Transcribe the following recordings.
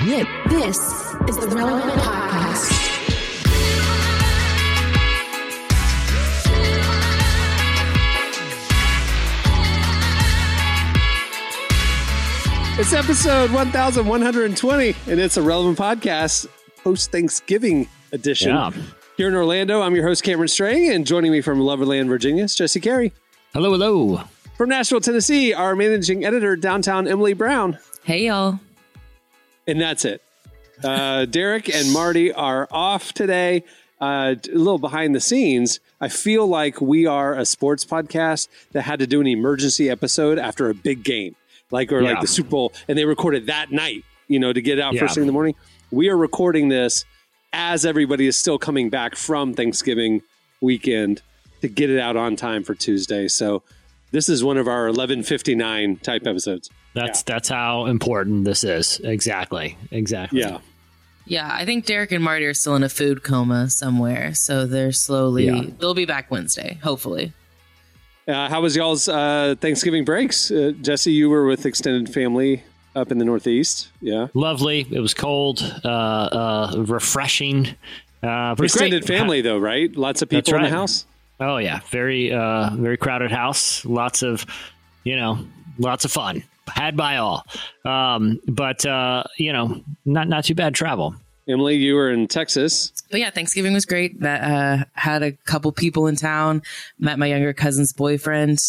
This is the Relevant Podcast. It's episode 1120, and it's a relevant podcast post Thanksgiving edition. Yeah. Here in Orlando, I'm your host, Cameron Strang, and joining me from Loverland, Virginia, is Jesse Carey. Hello, hello. From Nashville, Tennessee, our managing editor, downtown Emily Brown. Hey, y'all. And that's it. Uh, Derek and Marty are off today. Uh, a little behind the scenes. I feel like we are a sports podcast that had to do an emergency episode after a big game, like or like the Super Bowl, and they recorded that night. You know, to get it out Yeah. first thing in the morning. We are recording this as everybody is still coming back from Thanksgiving weekend to get it out on time for Tuesday. So this is one of our 11:59 type episodes. That's that's how important this is. Exactly. Exactly. Yeah. Yeah, I think Derek and Marty are still in a food coma somewhere, so they're slowly. Yeah. They'll be back Wednesday, hopefully. Uh, how was y'all's uh, Thanksgiving breaks? Uh, Jesse, you were with extended family up in the Northeast. Yeah. Lovely. It was cold, uh, uh, refreshing. Uh, Extended great. family, though, right? Lots of That's people in the house. Oh yeah, very uh, very crowded house. Lots of, you know, lots of fun. Had by all, um, but uh, you know, not not too bad travel. Emily, you were in Texas. But yeah, Thanksgiving was great. That uh, had a couple people in town. Met my younger cousin's boyfriend.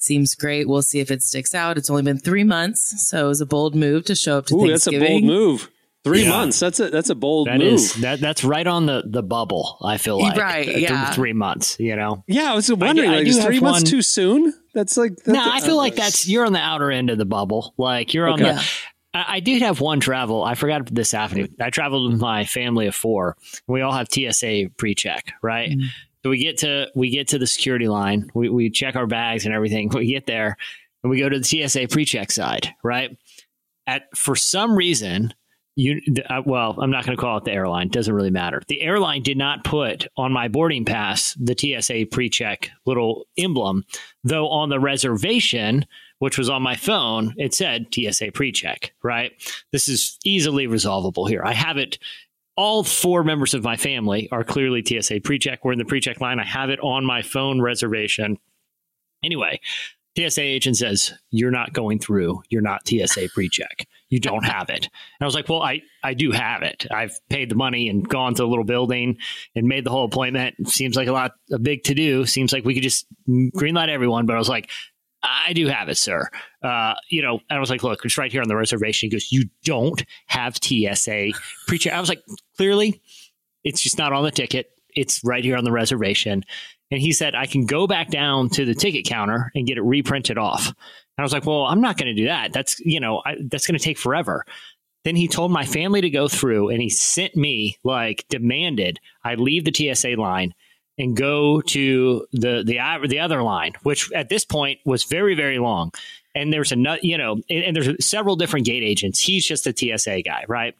Seems great. We'll see if it sticks out. It's only been three months, so it was a bold move to show up to Ooh, that's a bold move. Three Yeah. months. That's a that's a bold That move. is that that's right on the the bubble. I feel like Right, Th- yeah. three months. You know. yeah, I was wondering, I like, do is three months one- too soon? That's like No, that's- I feel like uh, that's you're on the outer end of the bubble. Like you're on Okay. the. I, I did have one travel. I forgot this happened. I traveled with my family of four. We all have TSA pre-check, right? Mm-hmm. So we get to we get to the security line. We we check our bags and everything. We get there and we go to the TSA pre-check side, right? At for some reason. You, uh, well, I'm not going to call it the airline. Doesn't really matter. The airline did not put on my boarding pass the TSA pre-check little emblem, though on the reservation, which was on my phone, it said TSA pre-check. Right. This is easily resolvable here. I have it. All four members of my family are clearly TSA pre-check. We're in the pre-check line. I have it on my phone reservation. Anyway, TSA agent says, You're not going through. You're not TSA pre check. You don't have it. And I was like, Well, I, I do have it. I've paid the money and gone to a little building and made the whole appointment. Seems like a lot, a big to do. Seems like we could just greenlight everyone. But I was like, I do have it, sir. Uh, you know, and I was like, look, it's right here on the reservation. He goes, you don't have TSA pre-check. I was like, clearly, it's just not on the ticket. It's right here on the reservation. And he said, I can go back down to the ticket counter and get it reprinted off. And I was like, well, I'm not going to do that. That's, you know, I, that's going to take forever. Then he told my family to go through and he sent me, like, demanded I leave the TSA line and go to the the the other line, which at this point was very very long. And there's a you know, and, and there's several different gate agents. He's just a TSA guy, right?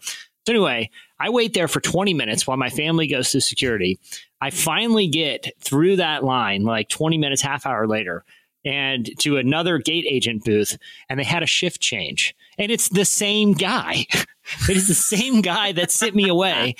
So anyway, I wait there for 20 minutes while my family goes to security. I finally get through that line like 20 minutes, half hour later, and to another gate agent booth, and they had a shift change. And it's the same guy. it is the same guy that sent me away.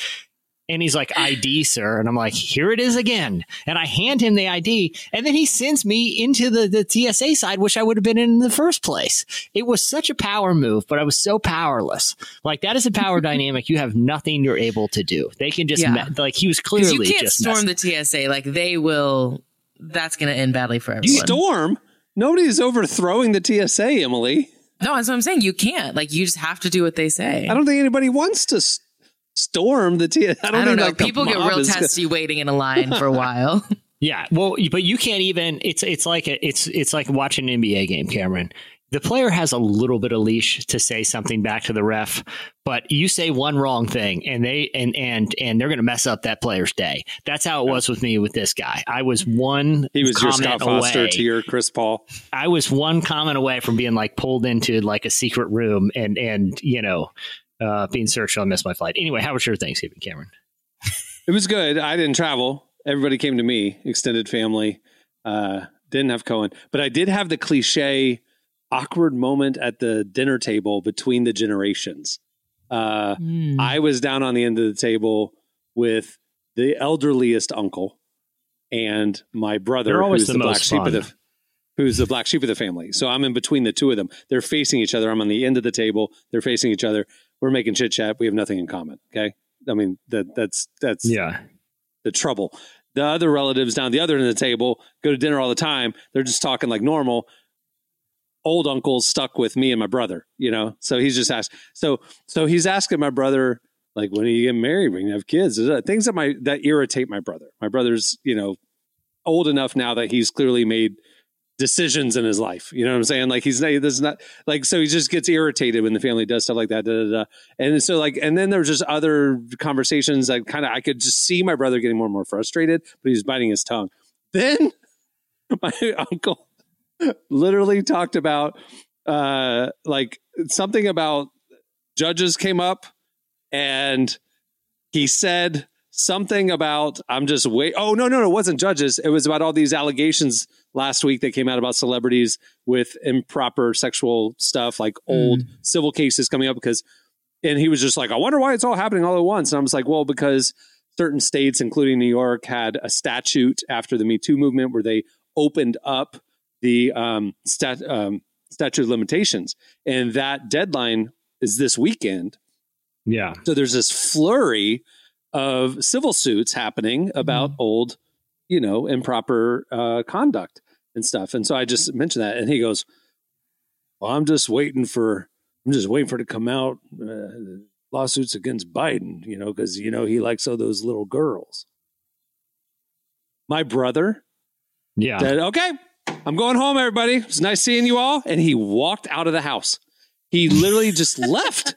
And he's like, ID, sir. And I'm like, here it is again. And I hand him the ID. And then he sends me into the, the TSA side, which I would have been in in the first place. It was such a power move, but I was so powerless. Like, that is a power dynamic. You have nothing you're able to do. They can just, Yeah. me- like, he was clearly you can't storm messing- the TSA. Like they will. That's going to end badly for You everyone. storm. Nobody's overthrowing the TSA, Emily. no, that's what I'm saying. You can't. Like you just have to do what they say. I don't think anybody wants to s- storm the TSA. I don't, I don't think, know. like, People get mob real is- testy waiting in a line for a while. Yeah, well, but you can't even. It's it's like a, it's it's like watching an NBA game, Cameron. The player has a little bit of leash to say something back to the ref, but you say one wrong thing, and they and and and they're going to mess up that player's day. That's how it was with me with this guy. I was one. He was your Scott Foster away. to your Chris Paul. I was one comment away from being like pulled into like a secret room and and you know uh, being searched. I missed my flight. Anyway, how was your Thanksgiving, Cameron? It was good. I didn't travel. Everybody came to me, extended family. Uh, didn't have Cohen, but I did have the cliche awkward moment at the dinner table between the generations. Uh, Mm. I was down on the end of the table with the elderliest uncle and my brother, They're always who's the the, black most sheep of fun. the who's the black sheep of the family. So I'm in between the two of them. They're facing each other. I'm on the end of the table. They're facing each other. We're making chit chat. We have nothing in common. Okay. I mean that that's that's Yeah. the trouble. The other relatives down the other end of the table go to dinner all the time. They're just talking like normal. Old uncle's stuck with me and my brother, you know. So he's just asked. So so he's asking my brother, like, when are you getting married? When you have kids? Uh, things that my that irritate my brother. My brother's, you know, old enough now that he's clearly made decisions in his life. You know what I'm saying? Like he's not, there's not like so he just gets irritated when the family does stuff like that. Da, da, da. And so like and then there's just other conversations that kind of I could just see my brother getting more and more frustrated, but he was biting his tongue. Then my uncle literally talked about uh like something about judges came up and he said something about I'm just wait. Oh no, no, no, it wasn't judges. It was about all these allegations last week that came out about celebrities with improper sexual stuff, like old civil cases coming up. Because, and he was just like, I wonder why it's all happening all at once. And I was like, well, because certain states, including New York, had a statute after the Me Too movement where they opened up the um, stat, um, statute of limitations, and that deadline is this weekend. Yeah. So there's this flurry of civil suits happening about old, you know, improper uh, conduct and stuff. And so I just mentioned that, and he goes, "Well, I'm just waiting for, I'm just waiting for it to come out uh, lawsuits against Biden, you know, because you know he likes all those little girls." My brother Yeah. said, "Okay, I'm going home, everybody. It's nice seeing you all." And he walked out of the house. He literally just left.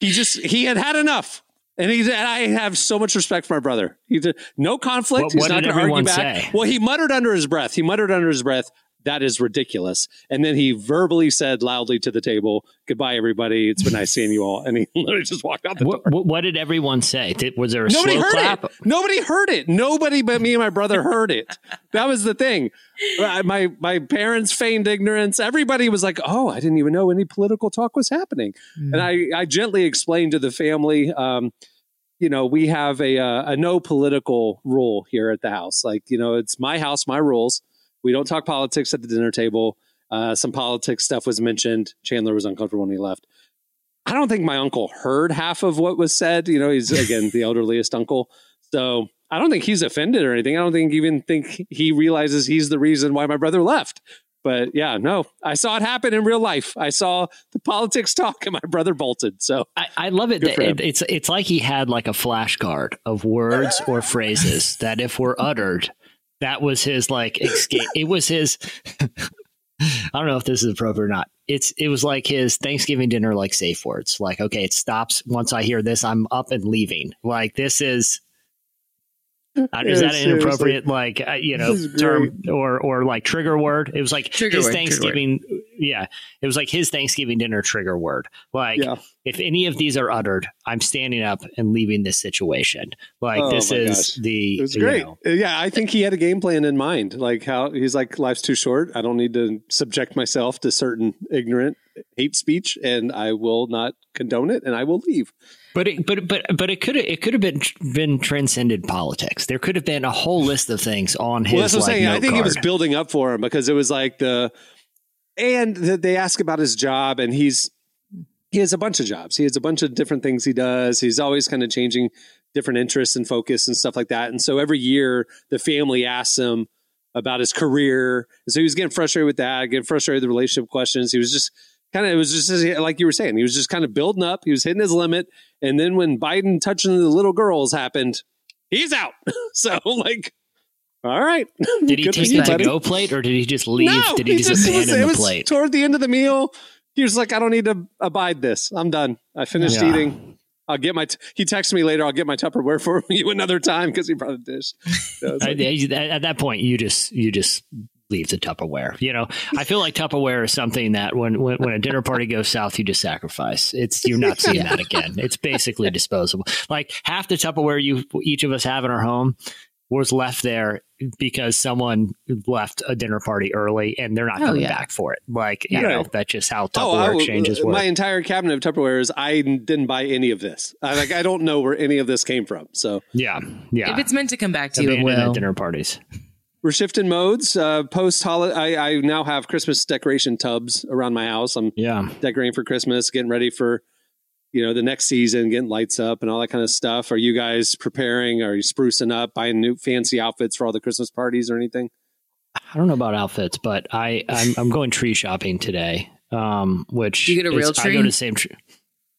He just he had had enough. And he and I have so much respect for my brother. He did no conflict. What- He's what not going to argue back. say? Well, he muttered under his breath. He muttered under his breath. That is ridiculous. And then he verbally said loudly to the table, "Goodbye, everybody. It's been nice seeing you all." And he literally just walked out the door. What, what, what did everyone say? Did, was there a Nobody slow heard clap? it. Nobody heard it. Nobody but me and my brother heard it. That was the thing. My my parents feigned ignorance. Everybody was like, "Oh, I didn't even know any political talk was happening." And I I gently explained to the family, um, you know, we have a uh, a no political rule here at the house. Like, you know, it's my house, my rules. We don't talk politics at the dinner table. Uh, some politics stuff was mentioned. Chandler was uncomfortable when he left. I don't think my uncle heard half of what was said. You know, he's again the elderliest uncle. So I don't think he's offended or anything. I don't think even think he realizes he's the reason why my brother left. But yeah, no, I saw it happen in real life. I saw the politics talk and my brother bolted. So I, I love it. That it it's it's like he had like a flashcard of words or phrases that if were uttered, that was his like escape. It was his. I don't know if this is appropriate or not. It's it was like his Thanksgiving dinner like safe words. Like okay, it stops once I hear this. I'm up and leaving. Like this is. Uh, is Yeah, that an seriously. inappropriate like uh, you know term or or like trigger word? It was like Trigger his word. Thanksgiving. Yeah, it was like his Thanksgiving dinner trigger word. Like yeah, if any of these are uttered, I'm standing up and leaving this situation. Like Oh this is gosh. the it was you great. know, Uh, Yeah, I think he had a game plan in mind. Like how he's like, life's too short. I don't need to subject myself to certain ignorant hate speech, and I will not condone it, and I will leave. But it, but but but it could it could have been been transcended politics. There could have been a whole list of things on his. Well, that's what I'm saying. I think it was building up for him because it was like the, and th- they ask about his job, and he's he has a bunch of jobs. He has a bunch of different things he does. He's always kind of changing different interests and focus and stuff like that. And so every year, the family asks him about his career. And so he was getting frustrated with that, getting frustrated with the relationship questions. He was just kind of, it was just like you were saying, he was just kind of building up. He was hitting his limit. And then when Biden touching the little girls happened, he's out. so, like, all right. Did he Good take the to go plate or did he just leave? No, did he, just, was- abandon the was plate? toward the end of the meal. He was like, "I don't need to abide this. I'm done. I finished Yeah. eating. I'll get my." T-. He texted me later. I'll get my Tupperware for you another time because he brought a dish. So I was I- like, at that point, you just you just leave the Tupperware. You know, I feel like Tupperware is something that when when, when a dinner party goes south, you just sacrifice. It's you're not seeing that again. It's basically disposable. Like half the Tupperware you each of us have in our home. was left there because someone left a dinner party early and they're not Oh, coming yeah. back for it. Like, you Yeah. know, Right. that's just how Oh, Tupperware I- exchanges work. my entire cabinet of Tupperware is I didn't buy any of this. I like. I don't know where any of this came from. So yeah. Yeah. If it's meant to come back to you, it Abandoned at will. dinner parties. We're shifting modes. Uh, Post holiday, I, I now have Christmas decoration tubs around my house. I'm Yeah. decorating for Christmas, getting ready for you know the next season, getting lights up and all that kind of stuff. Are you guys preparing? Are you sprucing up, buying new fancy outfits for all the Christmas parties or anything? I don't know about outfits, but I I'm, I'm going tree shopping today. Um, which You get a is- real I go to the same tree.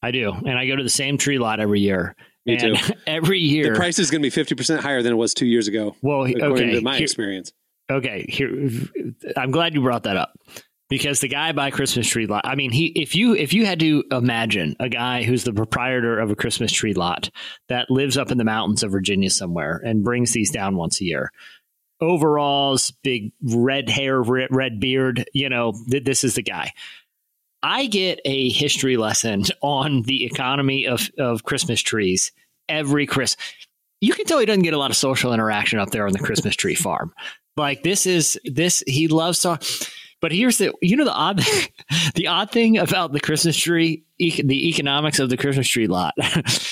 I do, and I go to the same tree lot every year. Me and too. every year, The price is going to be fifty percent higher than it was two years ago, well, according okay, to my here- experience. okay. Here, I'm glad you brought that up because the guy by Christmas tree lot. I mean, he if you if you had to imagine a guy who's the proprietor of a Christmas tree lot that lives up in the mountains of Virginia somewhere and brings these down once a year. Overalls, big red hair, red, red beard. You know, th- this is the guy. I get a history lesson on the economy of, of Christmas trees every Chris. You can tell he doesn't get a lot of social interaction up there on the Christmas tree farm. Like this is this he loves to. But here's the you know the odd the odd thing about the Christmas tree e- the economics of the Christmas tree lot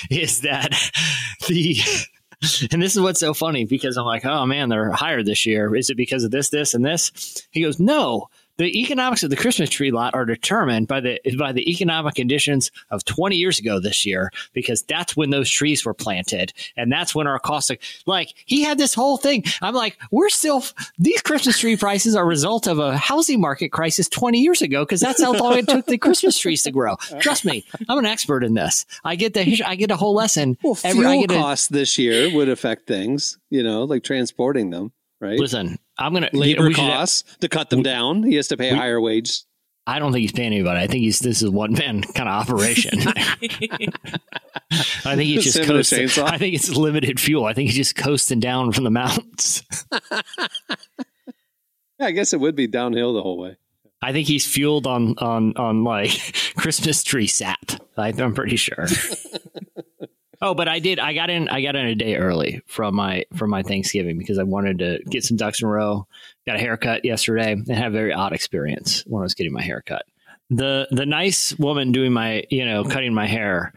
is that the and this is what's so funny because I'm like, oh man, they're higher this year. Is it because of this, this, and this? He goes, no. The economics of the Christmas tree lot are determined by the by the economic conditions of 20 years ago this year because that's when those trees were planted and that's when our costs. Of, like he had this whole thing. I'm like, we're still these Christmas tree prices are a result of a housing market crisis 20 years ago because that's how long it took the Christmas trees to grow. Trust me, I'm an expert in this. I get the I get a whole lesson. Well, every- I fuel a- costs this year would affect things, you know, like transporting them, right? Listen, I'm gonna Labor we should- costs to cut them down. He has to pay a we- higher wage. I don't think he's paying anybody. I think he's this is one man kind of operation. I think he's Just just him and a coasting. I think it's limited fuel. I think he's just coasting down from the mountains. Yeah, I guess it would be downhill the whole way. I think he's fueled on on on like Christmas tree sap. I, I'm pretty sure. Oh, but I did. I got in. I got in a day early from my from my Thanksgiving because I wanted to get some ducks in a row. Got a haircut yesterday and had a very odd experience when I was getting my haircut. The the nice woman doing my you know cutting my hair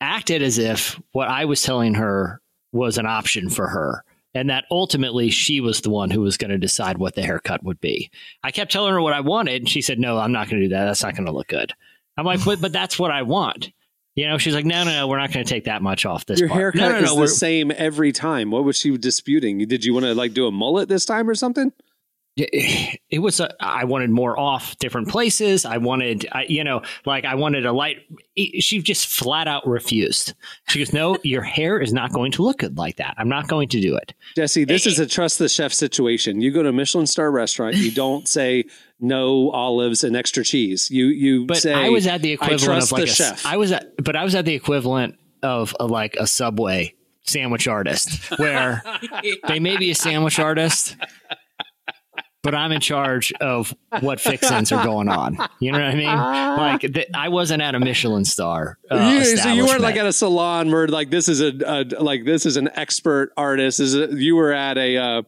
acted as if what I was telling her was an option for her. And that ultimately she was the one who was going to decide what the haircut would be. I kept telling her what I wanted, and she said, "No, I'm not going to do that. That's not going to look good." I'm like, "But, but that's what I want." You know, she's like, "No, no, no, we're not going to take that much off this." Your part." haircut no, no, no, is the same every time. What was she disputing? Did you want to like do a mullet this time or something? it was a, I wanted more off different places. I wanted, I, you know, like I wanted a light. She just flat out refused. She goes, "No, your hair is not going to look good like that. I'm not going to do it." Jesse, this is a trust the chef situation. You go to a Michelin star restaurant, you don't say no olives and extra cheese. You you But say I was at the equivalent of like a, chef. I was at, but I was at the equivalent of a, like a Subway sandwich artist, where they may be a sandwich artist, but I'm in charge of what fixins are going on. You know what I mean? Like th- I wasn't at a Michelin star. Uh, You- so you weren't like at a salon where like this is a, a like this is an expert artist. This is a, you were at a uh,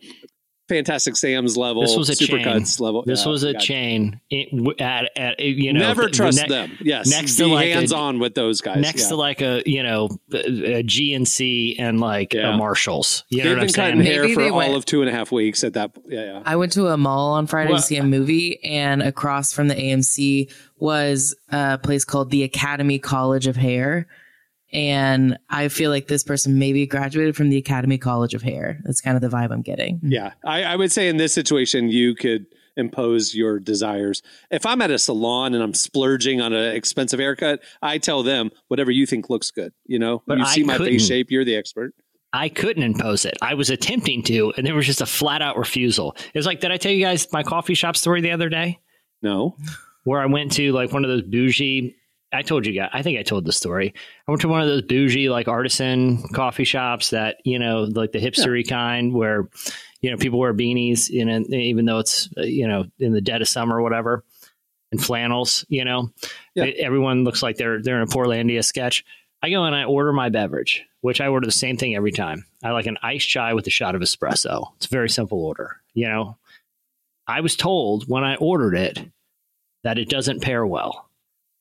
Fantastic Sam's level. This was a chain. Supercuts level. This Yeah, was a chain. It, at, at you know Never the- the trust ne- them. Yes, next be to like a- hands on with those guys. next yeah. to like a you know a GNC and like Yeah. a Marshalls. You know They've what I'm been saying? cutting hair Maybe for they all went- of two and a half weeks at that. Yeah, yeah. I went to a mall on Friday Well- to see a movie, and across from the AMC was a place called the Academy College of Hair. And I feel like this person maybe graduated from the Academy College of Hair. That's kind of the vibe I'm getting. Yeah, I, I would say in this situation you could impose your desires. If I'm at a salon and I'm splurging on an expensive haircut, I tell them whatever you think looks good. You know, But you I see my couldn't. face shape, you're the expert. I couldn't impose it. I was attempting to, and there was just a flat out refusal. It was like, did I tell you guys my coffee shop story the other day? No, Where I went to like one of those bougie. I told you guys. I think I told the story. I went to one of those bougie like artisan coffee shops that you know, like the hipstery kind, where you know people wear beanies, you know, even though it's uh, you know in the dead of summer or whatever, and flannels. You know, Yeah. Everyone looks like they're they're in a Portlandia sketch. I go and I order my beverage, which I order the same thing every time. I like an iced chai with a shot of espresso. It's a very simple order. You know, I was told when I ordered it that it doesn't pair well,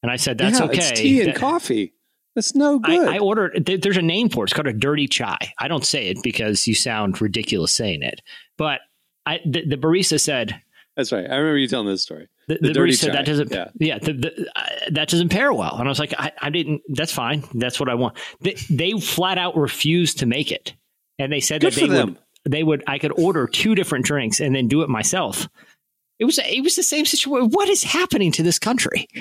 and I said that's Yeah, okay. It's tea and That- coffee. That's no good. I, I ordered. th- There's a name for it. It's called a dirty chai. I don't say it because you sound ridiculous saying it, but I the, the barista said That's right. I remember you telling this story. the, The the, dirty barista said chai, that doesn't. yeah. Yeah, the, the, uh, that doesn't pair well. And I was like, I, I didn't. That's fine. That's what I want. They, they flat out refused to make it, and they said Good that they would. They would. I could order two different drinks and then do it myself. It was. It was the same situation. What is happening to this country?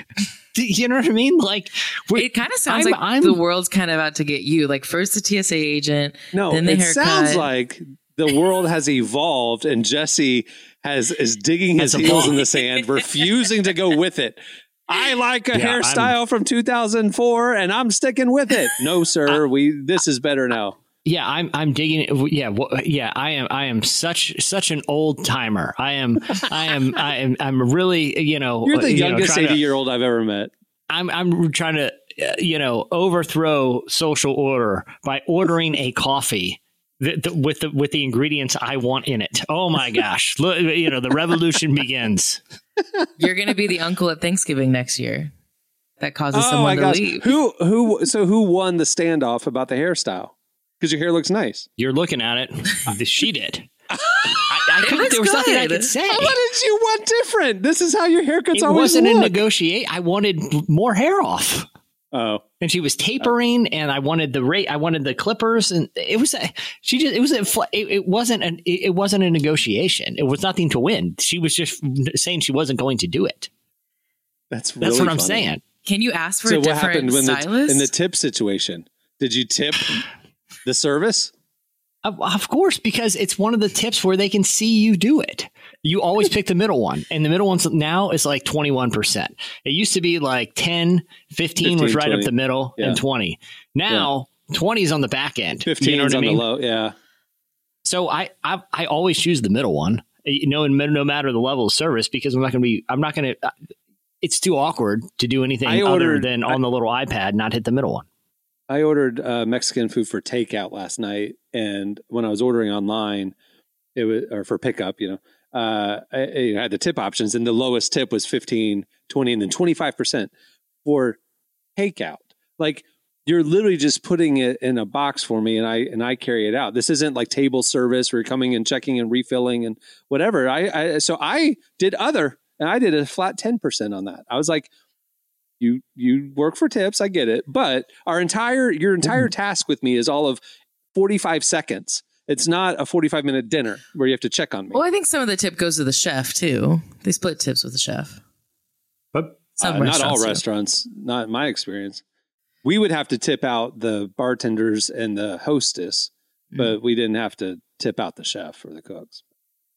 You know what I mean? Like, It kind of sounds I'm- like I'm- the world's kind of out to get you. Like first the TSA agent, No, then the it haircut. sounds like the world has evolved and Jesse has is digging his Has heels in the sand, refusing to go with it. I like a Yeah, I'm- hairstyle from 2004 and I'm sticking with it. No, sir, we this is better now. Yeah, I'm I'm digging it. Yeah, wha- yeah, I am I am such such an old timer. I am I am I am I'm really you know You're the you know, youngest trying to- 80 year old I've ever met. I'm I'm trying to uh, you know overthrow social order by ordering a coffee. th- th- with the with the ingredients I want in it. Oh my gosh! Look, you know the revolution begins. You're going to be the uncle at Thanksgiving next year. That causes Oh someone my to gosh. leave. Who who so who won the standoff about the hairstyle? Because your hair looks nice. You're looking at it. She did. I, I couldn't, looks there was nothing I good. could say. What did you want different? This is how your haircuts It always wasn't a negotiate. I wanted more hair off. oh, and she was tapering and i wanted the rate i wanted the clippers and it was a, she just it was. A, it, it wasn't an it, it wasn't a negotiation it was nothing to win she was just saying she wasn't going to do it that's that's really what i'm saying Can you ask for So a what happened when the, stylist? in the tip situation? Did you tip the service? of, of course because it's one of the tips where they can see you do it you always pick the middle one and the middle one's now is like 21% it used to be like 10 15, was right 20. up the middle Yeah. and 20 now 20 is on the back end Fifteen you know what I mean? the low. Yeah. So I, I I always choose the middle one, eh, you know, and no matter the level of service, because I'm not going to be, I'm not going to. Uh, it's too awkward to do anything I other than on the little iPad not hit the middle one. I ordered uh, Mexican food for takeout last night, and when I was ordering online, it was or for pickup, you know, uh, I, I had the tip options, and the lowest tip was 15, 20, and then twenty five percent for takeout. Like you're literally just putting it in a box for me, and I and I carry it out. This isn't like table service where you're coming and checking and refilling and whatever. I, I so I did other, and I did a flat ten percent on that. I was like you you work for tips i get it but our entire your entire task with me is all of 45 seconds. It's not a 45 minute dinner where you have to check on me. Well, I think some of the tip goes to the chef too. They split tips with the chef. But Some Uh, not all do. restaurants. Not in my experience. We would have to tip out the bartenders and the hostess but we didn't have to tip out the chef or the cooks.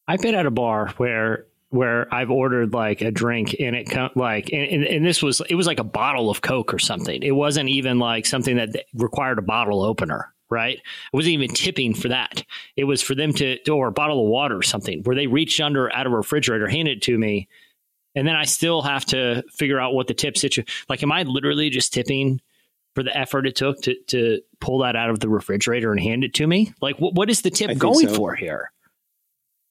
I've been at a bar where where I've ordered like a drink and it come like and, and, and this was it was like a bottle of Coke or something. It wasn't even like something that required a bottle opener. Right, it wasn't even tipping for that. It was for them to, or a bottle of water or something, where they reached under out of a refrigerator, handed it to me, and then I still have to figure out what the tip situation. Like, am I literally just tipping for the effort it took to to pull that out of the refrigerator and hand it to me? Like, what what is the tip going so. for here?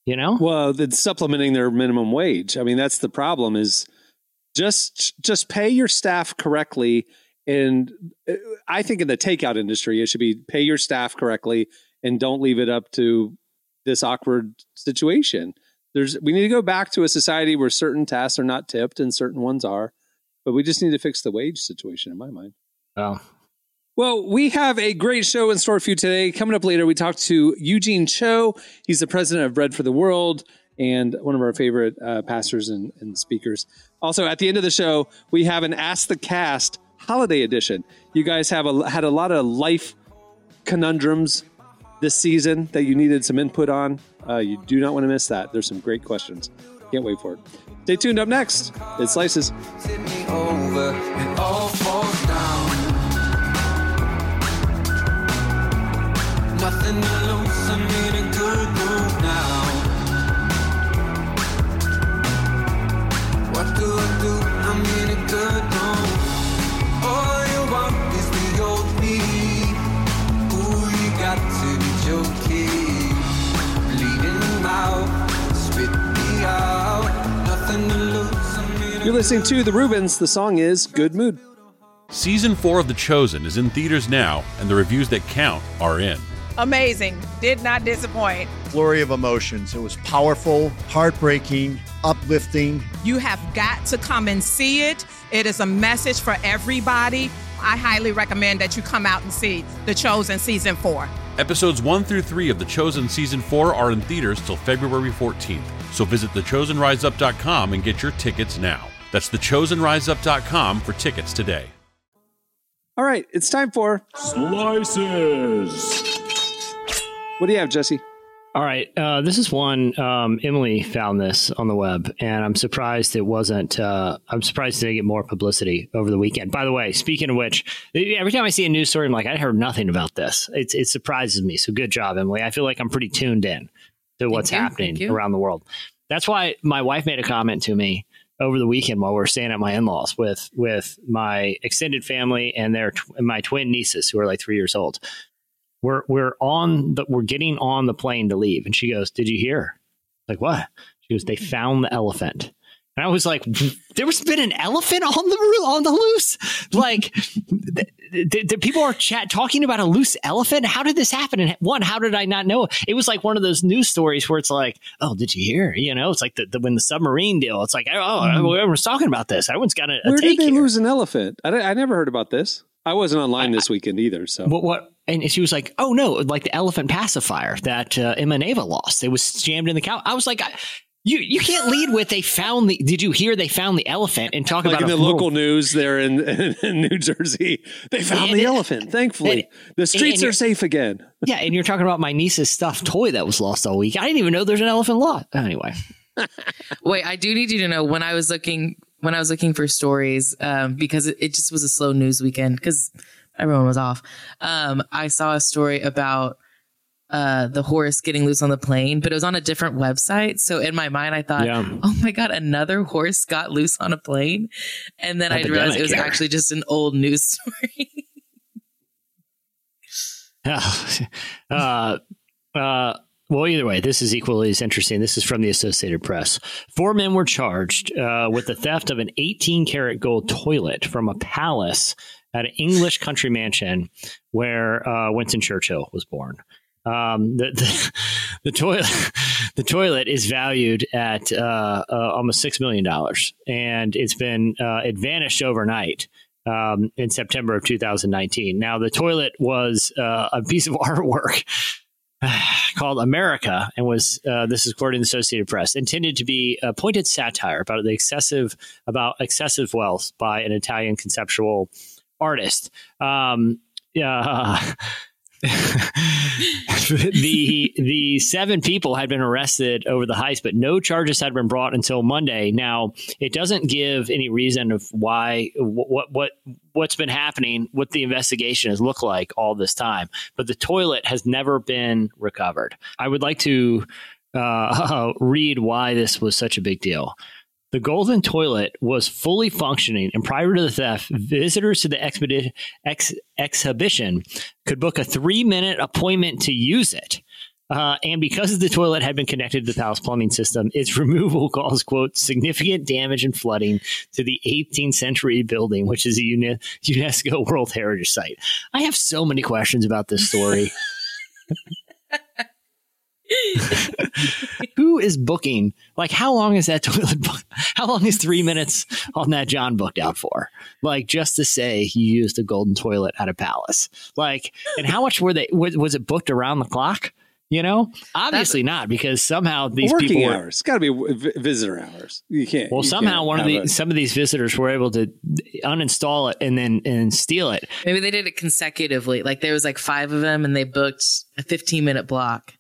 You know, well it's supplementing their minimum wage. I mean that's the problem is just just pay your staff correctly and uh, i think in the takeout industry it should be pay your staff correctly and don't leave it up to this awkward situation. There's we need to go back to a society where certain tasks are not tipped and certain ones are but we just need to fix the wage situation in my mind. Well, well, we have a great show in store for you today. Coming up later, we talk to Eugene Cho. He's the president of Bread for the World and one of our favorite uh, pastors and, and speakers. Also, at the end of the show, we have an Ask the Cast holiday edition. You guys have a, had a lot of life conundrums this season that you needed some input on. Uh, you do not want to miss that. There's some great questions. Can't wait for it. Stay tuned up next. It slices. You're listening to The Rubens. The song is Good Mood. Season 4 of The Chosen is in theaters now, and the reviews that count are in. Amazing. Did not disappoint. flurry of emotions. It was powerful, heartbreaking, uplifting. You have got to come and see it. It is a message for everybody. I highly recommend that you come out and see The Chosen Season 4. Episodes 1 through 3 of The Chosen Season 4 are in theaters till February 14th, so visit thechosenriseup.com and get your tickets now. That's thechosenriseup.com for tickets today. All right, it's time for Slices. What do you have, Jesse? All right, uh, this is one. Um, Emily found this on the web, and I'm surprised it wasn't. Uh, I'm surprised it didn't get more publicity over the weekend. By the way, speaking of which, every time I see a news story, I'm like, I heard nothing about this. It's, it surprises me. So good job, Emily. I feel like I'm pretty tuned in to what's you, happening around the world. That's why my wife made a comment to me over the weekend while we are staying at my in-laws with with my extended family and their tw- and my twin nieces who are like three years old we're we're on the we're getting on the plane to leave and she goes did you hear like what she goes they found the elephant and i was like there was been an elephant on the on the loose like the, the, the people are chat talking about a loose elephant how did this happen and one how did i not know it was like one of those news stories where it's like oh did you hear you know it's like the, the when the submarine deal it's like oh mm-hmm. everyone's talking about this everyone's got a, a Where did they here. lose an elephant? I, I never heard about this. I wasn't online this weekend either. So What, what? And she was like, "Oh no, like the elephant pacifier that uh, Emma Neva lost. It was jammed in the cow." I was like, I- "You you can't lead with they found the. Did you hear they found the elephant and talk like about in the little- local news there in, in, New Jersey, they found the it- elephant. Thankfully, and- the streets and are safe again. Yeah, and you're talking about my niece's stuffed toy that was lost all week. I didn't even know there's an elephant lot. Anyway, Wait, I do need you to know when I was looking when I was looking for stories um, because it, it just was a slow news weekend because everyone was off. Um, I saw a story about uh, the horse getting loose on the plane, but it was on a different website. So in my mind, I thought, Yeah. "Oh my god, another horse got loose on a plane," and then I realized it was here. actually just an old news story. uh, uh, well, either way, this is equally as interesting. This is from the Associated Press. Four men were charged uh, with the theft of an 18 karat gold toilet from a palace at an English country mansion where uh, Winston Churchill was born. Um, the, the, the toilet the toilet is valued at uh, uh, almost six million dollars, and it's been uh, it vanished overnight um, in September of 2019. Now, the toilet was uh, a piece of artwork called America, and was uh, this is according to the Associated Press, intended to be a pointed satire about the excessive about excessive wealth by an Italian conceptual artist. Um, yeah. the the seven people had been arrested over the heist, but no charges had been brought until Monday. Now it doesn't give any reason of why what what what's been happening, what the investigation has looked like all this time. But the toilet has never been recovered. I would like to uh, read why this was such a big deal. The golden toilet was fully functioning, and prior to the theft, visitors to the ex- exhibition could book a three minute appointment to use it. Uh, and because the toilet had been connected to the palace plumbing system, its removal caused, quote, significant damage and flooding to the 18th century building, which is a UNESCO World Heritage Site. I have so many questions about this story. Who is booking? Like, how long is that toilet? Book? How long is three minutes on that John booked out for? Like, just to say he used a golden toilet at a palace. Like, and how much were they? Was, was it booked around the clock? You know, obviously not because somehow these Working people were. hours. It's got to be w- vi- visitor hours. You can't. Well, you somehow can't one of have the a- some of these visitors were able to uninstall it and then and steal it. Maybe they did it consecutively. Like there was like five of them, and they booked a 15 minute block,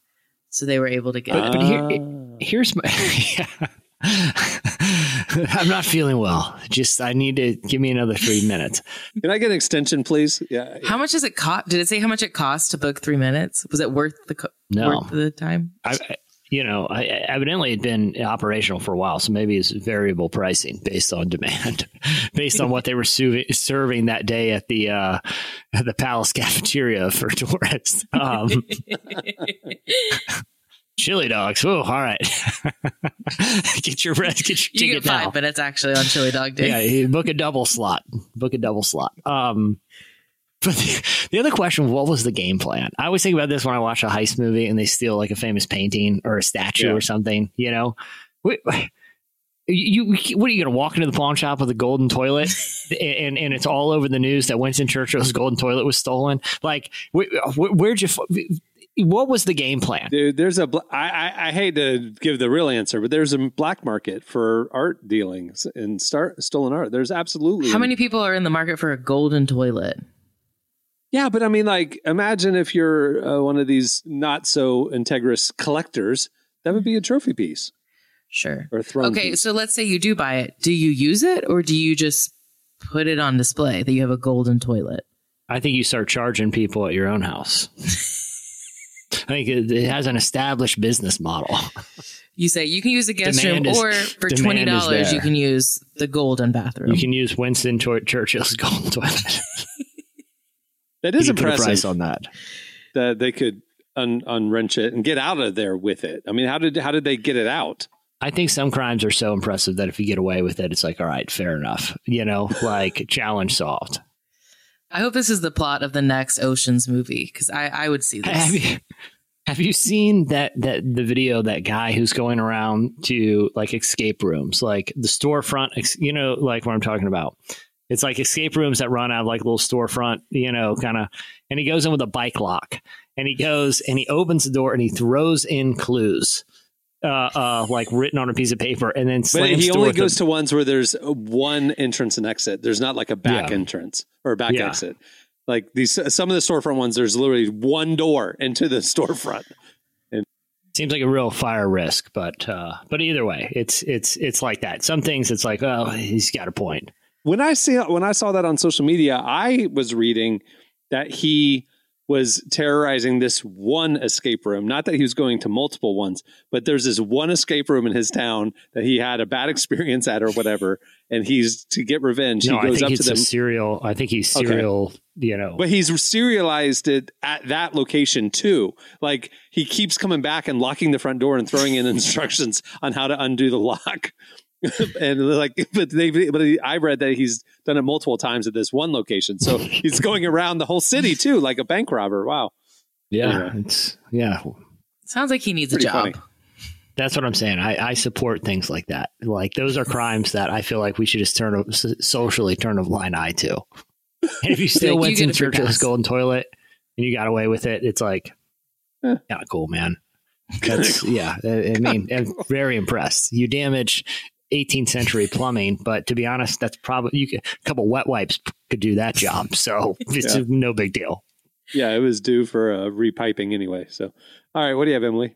so they were able to get. But, it. but here, oh. here's my. yeah. I'm not feeling well. Just I need to give me another three minutes. Can I get an extension, please? Yeah. How much does it cost? Did it say how much it cost to book three minutes? Was it worth the co- No. worth the time? I, I- you know, I, evidently had been operational for a while, so maybe it's variable pricing based on demand, based on what they were su- serving that day at the uh, at the palace cafeteria for tourists. Um, Chili dogs. Oh, all right. get your red. Get your You ticket get five now. minutes actually on Chili Dog Day. Yeah, book a double slot. Book a double slot. Um, but the, the other question: What was the game plan? I always think about this when I watch a heist movie and they steal like a famous painting or a statue Yeah. or something. You know, Wait, you, you what are you going to walk into the pawn shop with a golden toilet and and it's all over the news that Winston Churchill's golden toilet was stolen? Like, where, where'd you? What was the game plan? Dude, there's a. bl- I, I I hate to give the real answer, but there's a black market for art dealings and start stolen art. There's absolutely How many people are in the market for a golden toilet? Yeah, but I mean, like, imagine if you're uh, one of these not so integrous collectors, that would be a trophy piece Sure. or a throne. Okay, piece. so let's say you do buy it. Do you use it or do you just put it on display that you have a golden toilet? I think you start charging people at your own house. I think it, it has an established business model. You say you can use the guest Demand room, is- or for twenty dollars you can use the golden bathroom. You can use Winston Churchill's golden toilet. That is You can impressive price on that. that they could un- unwrench it and get out of there with it. I mean, how did how did they get it out? I think some crimes are so impressive that if you get away with it, it's like, all right, fair enough. You know, like challenge solved. I hope this is the plot of the next Ocean's movie because I, I would see Have this. you have you seen that that the video that guy who's going around to like escape rooms, like the storefront? You know, like what I'm talking about. It's like escape rooms that run out of like little storefront, you know, kind of. And he goes in with a bike lock, and he goes and he opens the door and he throws in clues, uh, uh, like written on a piece of paper, and then But he only goes to ones where there's one entrance and exit. There's not like a back Yeah. entrance or a back Yeah. exit. Like these, some of the storefront ones, there's literally one door into the storefront. And Seems like a real fire risk, but uh, but either way, it's it's it's like that. Some things it's like, oh, he's got a point. When I see when I saw that on social media, I was reading that he was terrorizing this one escape room. Not that he was going to multiple ones, but there's this one escape room in his town that he had a bad experience at or whatever, and he's to get revenge. No, he I goes think up to them, serial. I think he's Okay. serial. You know, but he's serialized it at that location too. Like he keeps coming back and locking the front door and throwing in instructions on how to undo the lock. and like, but they, but he, I read that he's done it multiple times at this one location. So he's going around the whole city too, like a bank robber. Wow. yeah, anyway. it's yeah. Sounds like he needs Pretty a job. funny. That's what I'm saying. I, I support things like that. Like those are crimes that I feel like we should just turn a, s- socially turn a blind eye to. And if you still Like, you went get in a free Churchill's golden toilet and you got away with it, it's like, Eh. yeah, cool, man. That's yeah. I, I mean, I'm very impressed. You damage 18th century plumbing, but to be honest, that's probably you could, a couple wet wipes could do that job. So it's Yeah. no big deal. Yeah, it was due for uh, repiping anyway. So, all right, what do you have, Emily?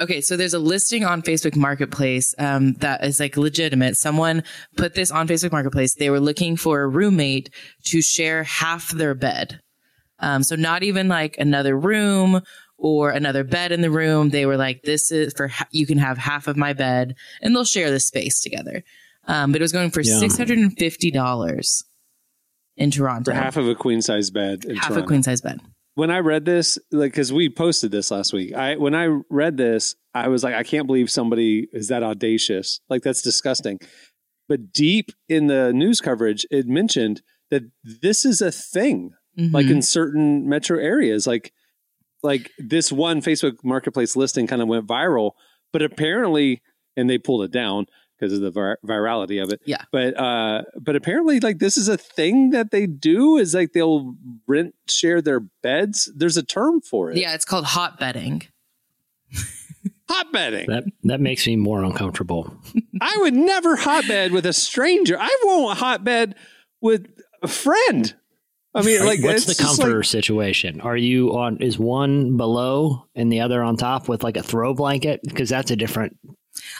Okay, so there's a listing on Facebook Marketplace um, that is like legitimate. Someone put this on Facebook Marketplace. They were looking for a roommate to share half their bed. Um, so not even like another room or another bed in the room. They were like, "This is for ha- you can have half of my bed," and they'll share the space together. Um, but it was going for Yeah. six hundred and fifty dollars in Toronto. For half of a queen size bed. In half a queen size bed. when I read this, like, because we posted this last week, I when I read this, I was like, I can't believe somebody is that audacious. Like, that's disgusting. But deep in the news coverage, it mentioned that this is a thing, like Mhm. in certain metro areas, like like this one Facebook Marketplace listing kind of went viral, but apparently, and they pulled it down because of the vir- virality of it. Yeah. But uh, but apparently, like this is a thing that they do. Is like they'll rent share their beds. There's a term for it. yeah, it's called hot bedding. hot bedding. That that makes me more uncomfortable. I would never hotbed with a stranger. I won't hotbed with a friend. I mean, like what's it's the comforter like- situation? Are you on? Is one below and the other on top with like a throw blanket? Because that's a different.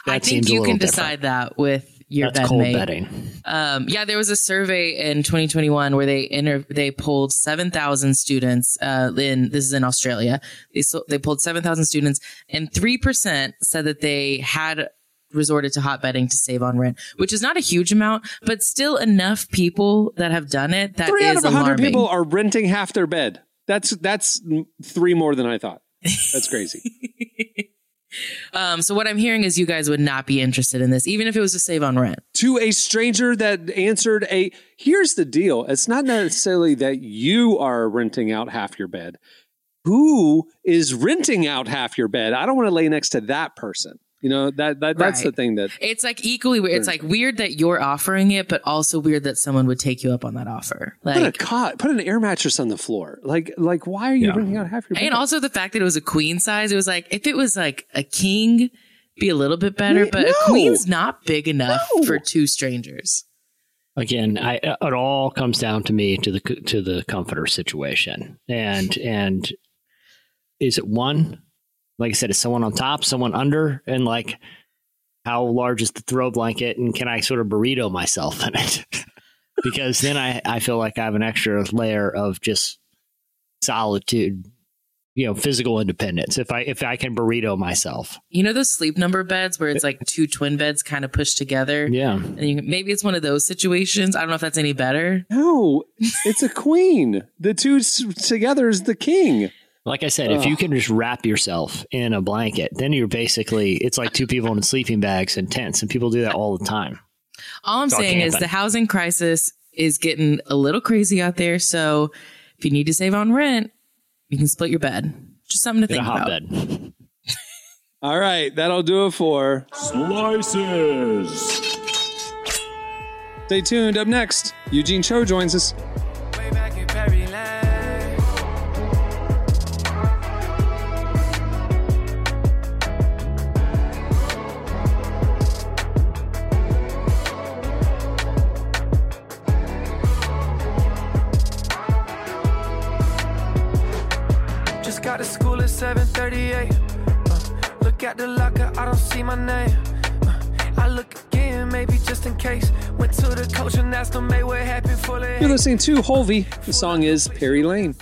That I think seems you little can different. decide that with your That's cold bedmate. bedding. Um, yeah, there was a survey in 2021 where they inter- they polled 7,000 students. Uh, in this is in Australia. They so- they polled 7,000 students, and three percent said that they had resorted to hot bedding to save on rent, which is not a huge amount, but still enough people that have done it. That three out is of a hundred people are renting half their bed. That's that's three more than I thought. That's crazy. Um, so what I'm hearing is you guys would not be interested in this, even if it was to save on rent. to a stranger that answered a here's the deal it's not necessarily that you are renting out half your bed who is renting out half your bed i don't want to lay next to that person you know that, that that's the thing that It's like equally weird. It's like weird that you're offering it, but also weird that someone would take you up on that offer. put a Like, cot put an air mattress on the floor like like why are you Yeah. renting out half your bed and also the fact that it was a queen size. It was like if it was like a king, be a little bit better, Yeah, but a queen's not big enough No. for two strangers. again I, it all comes down to me to the to the comforter situation and and is it one like i said is someone on top someone under and like how large is the throw blanket and can i sort of burrito myself in it because then i i feel like i have an extra layer of just solitude you know physical independence if i if i can burrito myself You know those sleep number beds where it's like two twin beds kind of pushed together. yeah And you, maybe it's one of those situations. I don't know if that's any better. no it's a queen the two together is the king Like I said, if you can just wrap yourself in a blanket, then you're basically it's like two people in sleeping bags and tents, and people do that all the time. All I'm It's all saying is the housing crisis is getting a little crazy out there. So if you need to save on rent, you can split your bed. Just something to In a think about. hotbed. all right that'll do it for Slices. stay tuned up next eugene cho joins us see my name. Uh, I look again, maybe just in case. Went to the coach and asked him, what happened for the You're listening to Holvey. The song is Perry Lane.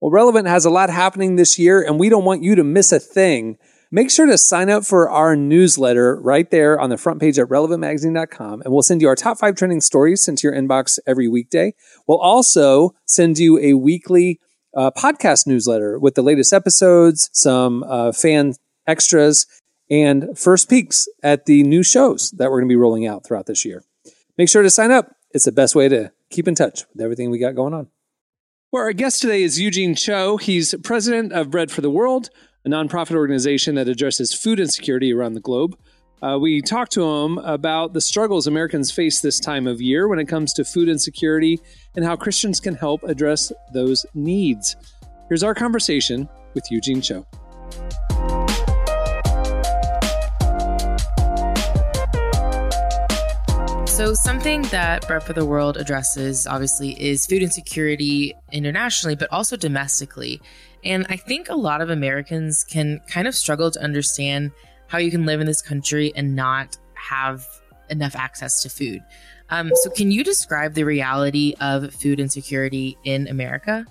Well, Relevant has a lot happening this year, and we don't want you to miss a thing. Make sure to sign up for our newsletter right there on the front page at relevantmagazine.com, and we'll send you our top five trending stories sent to your inbox every weekday. We'll also send you a weekly uh, podcast newsletter with the latest episodes, some uh, fan extras, and first peeks at the new shows that we're going to be rolling out throughout this year. Make sure to sign up. It's the best way to keep in touch with everything we got going on. Well, our guest today is Eugene Cho. He's president of Bread for the World, a nonprofit organization that addresses food insecurity around the globe. Uh, we talked to him about the struggles Americans face this time of year when it comes to food insecurity and how Christians can help address those needs. Here's our conversation with Eugene Cho. So, something that Bread for the World addresses, obviously, is food insecurity internationally, but also domestically. And I think a lot of Americans can kind of struggle to understand how you can live in this country and not have enough access to food. Um, so, can you describe the reality of food insecurity in America?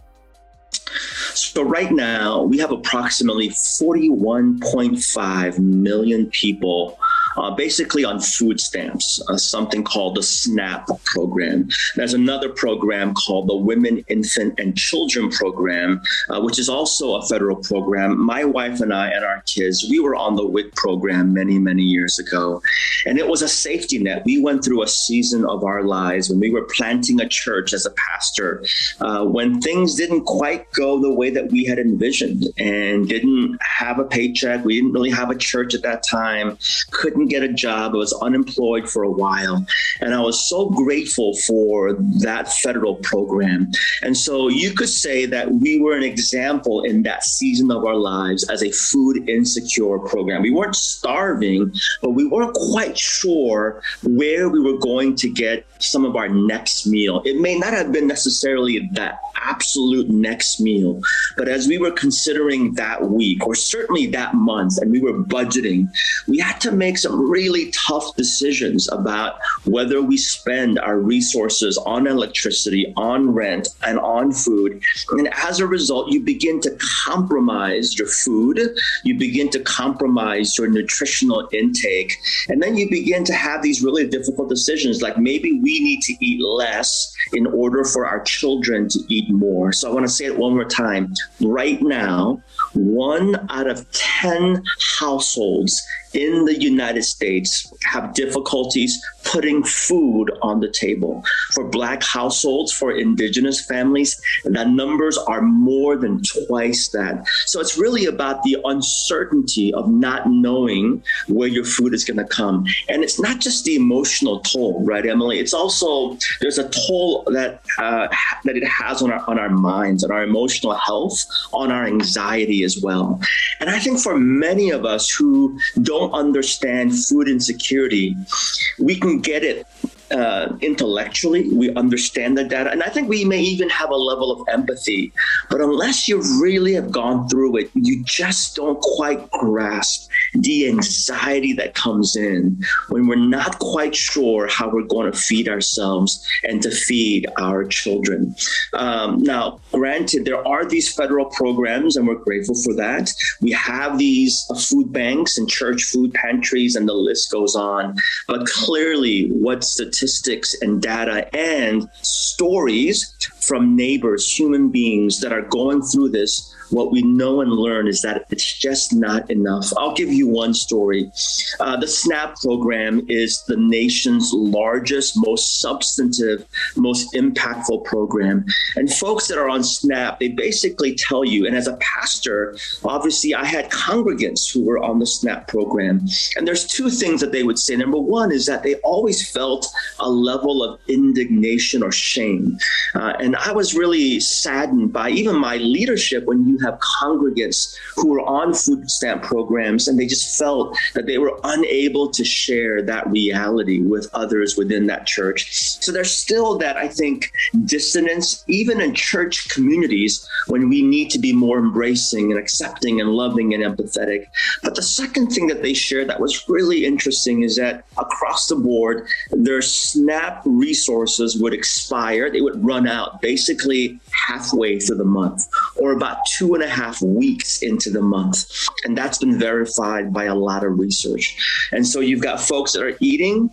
So right now, we have approximately 41.5 million people uh, basically on food stamps, uh, something called the SNAP program. There's another program called the Women, Infant, and Children program, uh, which is also a federal program. My wife and I and our kids, we were on the WIC program many, many years ago. And it was a safety net. We went through a season of our lives when we were planting a church as a pastor, uh, when things didn't quite go the way that we had envisioned and didn't have a paycheck. We didn't really have a church at that time, couldn't get a job. I was unemployed for a while. And I was so grateful for that federal program. And so you could say that we were an example in that season of our lives as a food insecure program. We weren't starving, but we weren't quite sure where we were going to get some of our next meal. It may not have been necessarily that absolute next meal, but as we were considering that week or certainly that month and we were budgeting, we had to make some really tough decisions about whether we spend our resources on electricity, on rent, and on food. And as a result, you begin to compromise your food, you begin to compromise your nutritional intake, and then you begin to have these really difficult decisions like maybe we need to eat less in order for our children to eat more. So I want to say it one more time. Right now, one out of 10 households in the United States have difficulties putting food on the table. For Black households, for Indigenous families, the numbers are more than twice that. So it's really about the uncertainty of not knowing where your food is going to come. And it's not just the emotional toll, right, Emily? It's also there's a toll that uh, that it has on our on our minds, on our emotional health, on our anxiety as well. And I think for many of us who don't understand food insecurity, we can get it uh, intellectually, we understand the data, and I think we may even have a level of empathy. But unless you really have gone through it, you just don't quite grasp the anxiety that comes in when we're not quite sure how we're going to feed ourselves and to feed our children. Um, now, granted, there are these federal programs, and we're grateful for that. We have these uh, food banks and church food pantries, and the list goes on. But clearly, what statistics and data and stories from neighbors, human beings that are going through this what we know and learn is that it's just not enough. I'll give you one story. Uh, the SNAP program is the nation's largest, most substantive, most impactful program. And folks that are on SNAP, they basically tell you, and as a pastor, obviously I had congregants who were on the SNAP program. And there's two things that they would say. Number one is that they always felt a level of indignation or shame. Uh, and I was really saddened by even my leadership when you you have congregants who were on food stamp programs and they just felt that they were unable to share that reality with others within that church. So there's still that, I think, dissonance, even in church communities, when we need to be more embracing and accepting and loving and empathetic. But the second thing that they shared that was really interesting is that across the board, their SNAP resources would expire, they would run out basically halfway through the month or about two and a half weeks into the month. And that's been verified by a lot of research. And so you've got folks that are eating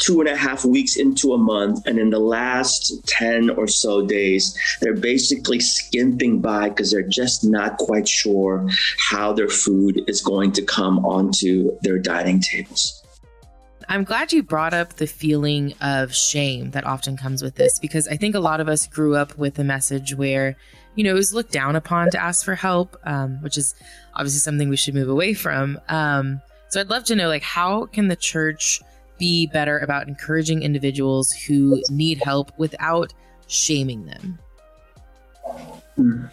two and a half weeks into a month and in the last 10 or so days they're basically skimping by because they're just not quite sure how their food is going to come onto their dining tables I'm glad you brought up the feeling of shame that often comes with this because I think a lot of us grew up with a message where, you know, it was looked down upon to ask for help, um, which is obviously something we should move away from. Um, so I'd love to know, like, how can the church be better about encouraging individuals who need help without shaming them? Hmm.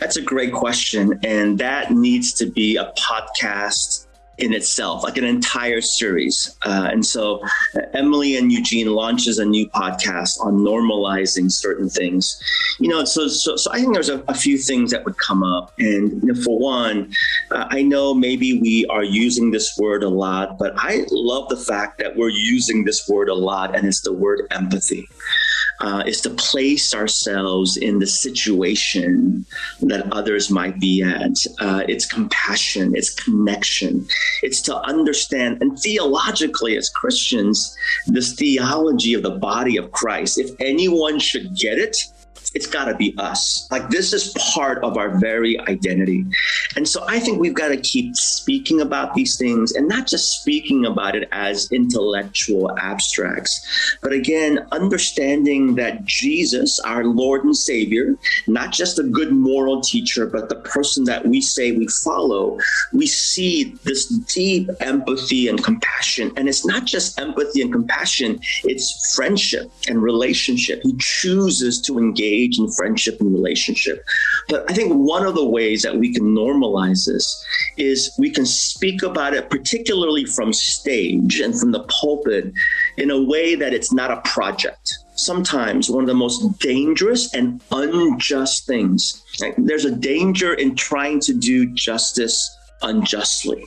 That's a great question. And that needs to be a podcast in itself, like an entire series. Uh, and so uh, Emily and Eugene launches a new podcast on normalizing certain things. You know, so so, so I think there's a, a few things that would come up. And you know, for one, uh, I know maybe we are using this word a lot, but I love the fact that we're using this word a lot, and it's the word empathy uh, is to place ourselves in the situation that others might be at. Uh, it's compassion, it's connection, it's to understand. And theologically, as Christians, this theology of the body of Christ, if anyone should get it, it's got to be us. Like this is part of our very identity. And so I think we've got to keep speaking about these things and not just speaking about it as intellectual abstracts, but again, understanding that Jesus, our Lord and Savior, not just a good moral teacher, but the person that we say we follow, we see this deep empathy and compassion. And it's not just empathy and compassion, it's friendship and relationship. He chooses to engage engage in friendship and relationship. But I think one of the ways that we can normalize this is we can speak about it, particularly from stage and from the pulpit, in a way that it's not a project. Sometimes one of the most dangerous and unjust things. There's a danger in trying to do justice unjustly.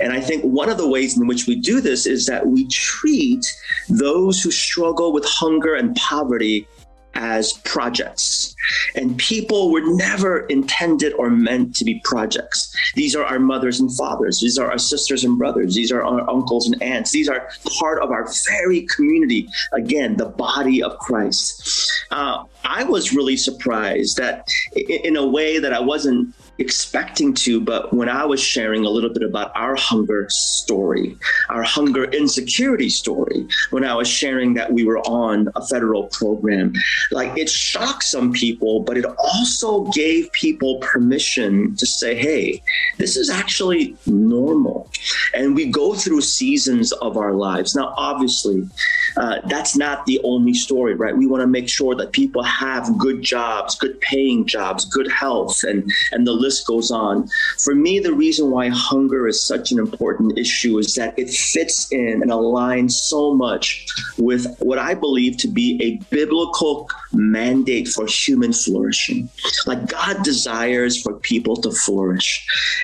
And I think one of the ways in which we do this is that we treat those who struggle with hunger and poverty as projects. And people were never intended or meant to be projects. These are our mothers and fathers. These are our sisters and brothers. These are our uncles and aunts. These are part of our very community. Again, the body of Christ. Uh, I was really surprised that, in a way that I wasn't expecting to, but when I was sharing a little bit about our hunger story, our hunger insecurity story, when I was sharing that we were on a federal program, like it shocked some people, but it also gave people permission to say, hey, this is actually normal. And we go through seasons of our lives. Now, obviously, uh, that's not the only story, right? We want to make sure that people have good jobs, good paying jobs, good health, and and the list goes on. For me, the reason why hunger is such an important issue is that it fits in and aligns so much with what I believe to be a biblical mandate for human flourishing. Like God desires for people to flourish,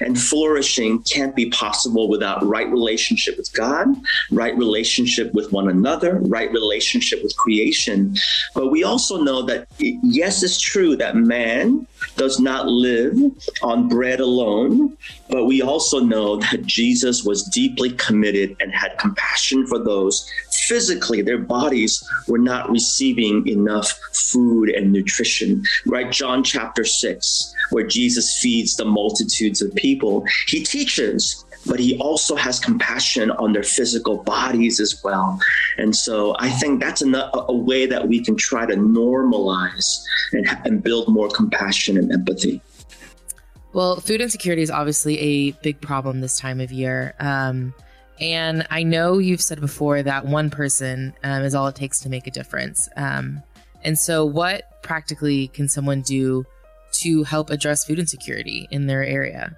and flourishing can't be possible without right relationship with God, right relationship with one another, right relationship with creation. But we also know that, yes, it's true that man does not live on bread alone, but we also know that Jesus was deeply committed and had compassion for those physically, their bodies were not receiving enough food and nutrition, right? John chapter 6, where Jesus feeds the multitudes of people, he teaches but he also has compassion on their physical bodies as well. And so I think that's a, a way that we can try to normalize and, and build more compassion and empathy. Well, food insecurity is obviously a big problem this time of year. Um, and I know you've said before that one person um, is all it takes to make a difference. Um, and so, what practically can someone do to help address food insecurity in their area?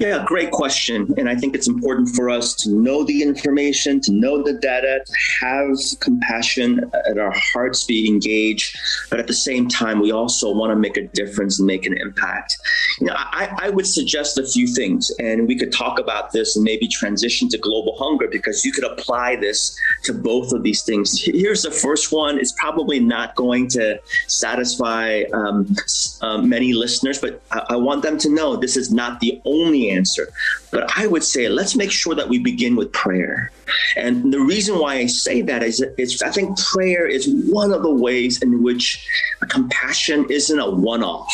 Yeah, great question. And I think it's important for us to know the information, to know the data, to have compassion at our hearts be engaged. But at the same time, we also want to make a difference and make an impact. You know, I, I would suggest a few things, and we could talk about this and maybe transition to global hunger because you could apply this to both of these things. Here's the first one. It's probably not going to satisfy um, uh, many listeners, but I, I want them to know this is not the only answer. But I would say let's make sure that we begin with prayer. And the reason why I say that is, is I think prayer is one of the ways in which compassion isn't a one off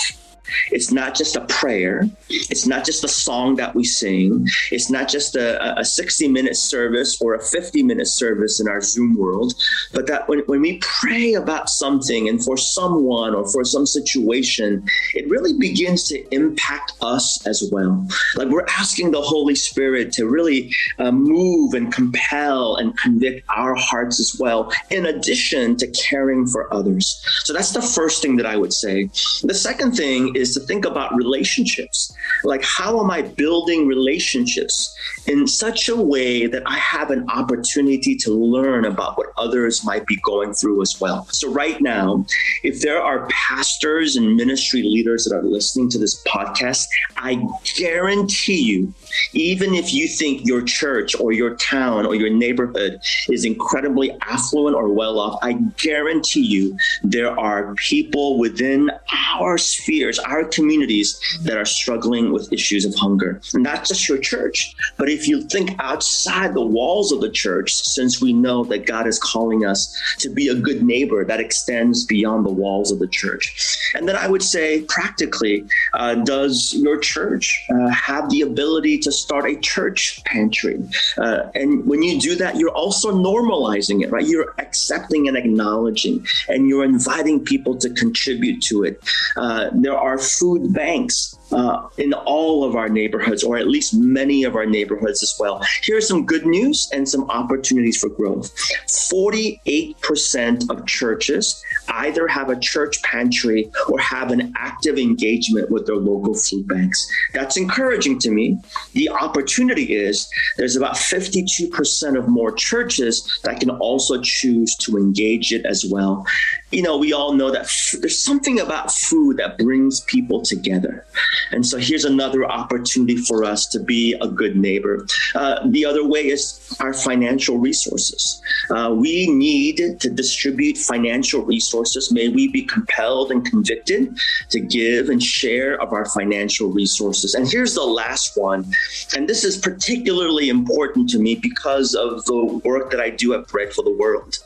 it's not just a prayer. It's not just a song that we sing. It's not just a, a 60 minute service or a 50 minute service in our Zoom world, but that when, when we pray about something and for someone or for some situation, it really begins to impact us as well. Like we're asking the Holy Spirit to really uh, move and compel and convict our hearts as well, in addition to caring for others. So that's the first thing that I would say. The second thing is to think about relationships. Like, how am I building relationships in such a way that I have an opportunity to learn about what others might be going through as well? So, right now, if there are pastors and ministry leaders that are listening to this podcast, I guarantee you, even if you think your church or your town or your neighborhood is incredibly affluent or well off, I guarantee you there are people within our spheres, our communities that are struggling with issues of hunger. Not just your church, but if you think outside the walls of the church, since we know that God is calling us to be a good neighbor that extends beyond the walls of the church. And then I would say, practically, uh, does your church uh, have the ability to start a church pantry? Uh, and when you do that, you're also normalizing it, right? You're accepting and acknowledging, and you're inviting people to contribute to it. Uh, there are food banks uh, in all of our neighborhoods, or at least many of our neighborhoods as well. Here's some good news and some opportunities for growth 48% of churches either have a church pantry or have an active engagement with their local food banks. That's encouraging to me. The opportunity is there's about 52% of more churches that can also choose to engage it as well. You know, we all know that f- there's something about food that brings people together. And so here's another opportunity for us to be a good neighbor. Uh, the other way is our financial resources. Uh, we need to distribute financial resources may we be compelled and convicted to give and share of our financial resources. And here's the last one. And this is particularly important to me because of the work that I do at Bread for the World.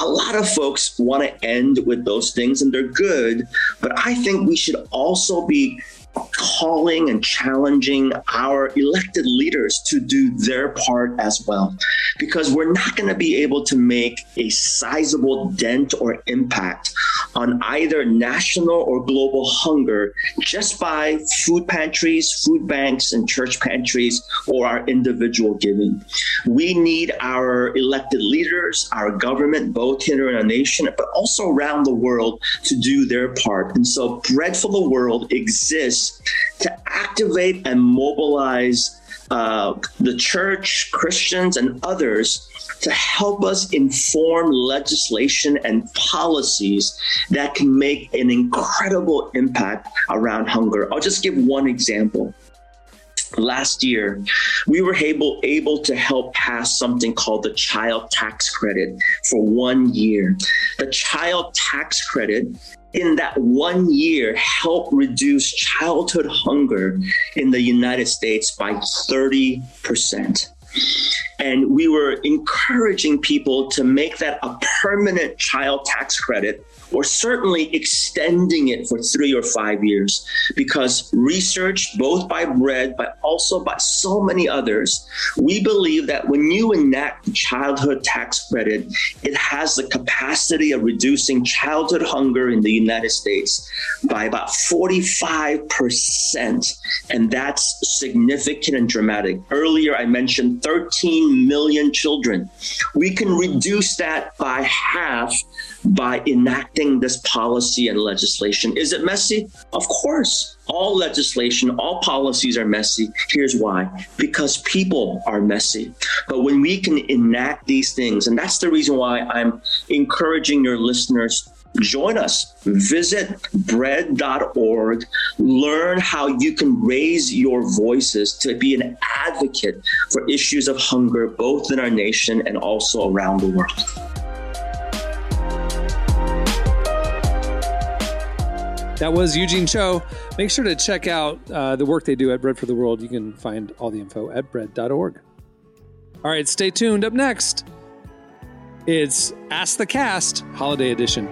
A lot of folks want to end with those things, and they're good, but I think we should also be calling and challenging our elected leaders to do their part as well. Because we're not going to be able to make a sizable dent or impact on either national or global hunger just by food pantries, food banks, and church pantries or our individual giving. We need our elected leaders, our government, both here in our nation, but also around the world to do their part. And so, Bread for the World exists to activate and mobilize uh, the church, Christians, and others to help us inform legislation and policies that can make an incredible impact around hunger. I'll just give one example last year we were able able to help pass something called the child tax credit for one year the child tax credit in that one year help reduce childhood hunger in the United States by 30%. And we were encouraging people to make that a permanent child tax credit or certainly extending it for three or five years because research, both by Bread, but also by so many others, we believe that when you enact the childhood tax credit, it has the capacity of reducing childhood hunger in the United States by about 45%. And that's significant and dramatic. Earlier, I mentioned 13 million children. We can reduce that by half by enacting this policy and legislation. Is it messy? Of course. All legislation, all policies are messy. Here's why because people are messy. But when we can enact these things, and that's the reason why I'm encouraging your listeners join us. Visit bread.org. Learn how you can raise your voices to be an advocate for issues of hunger, both in our nation and also around the world. That was Eugene Cho. Make sure to check out uh, the work they do at Bread for the World. You can find all the info at bread.org. All right, stay tuned. Up next, it's Ask the Cast Holiday Edition.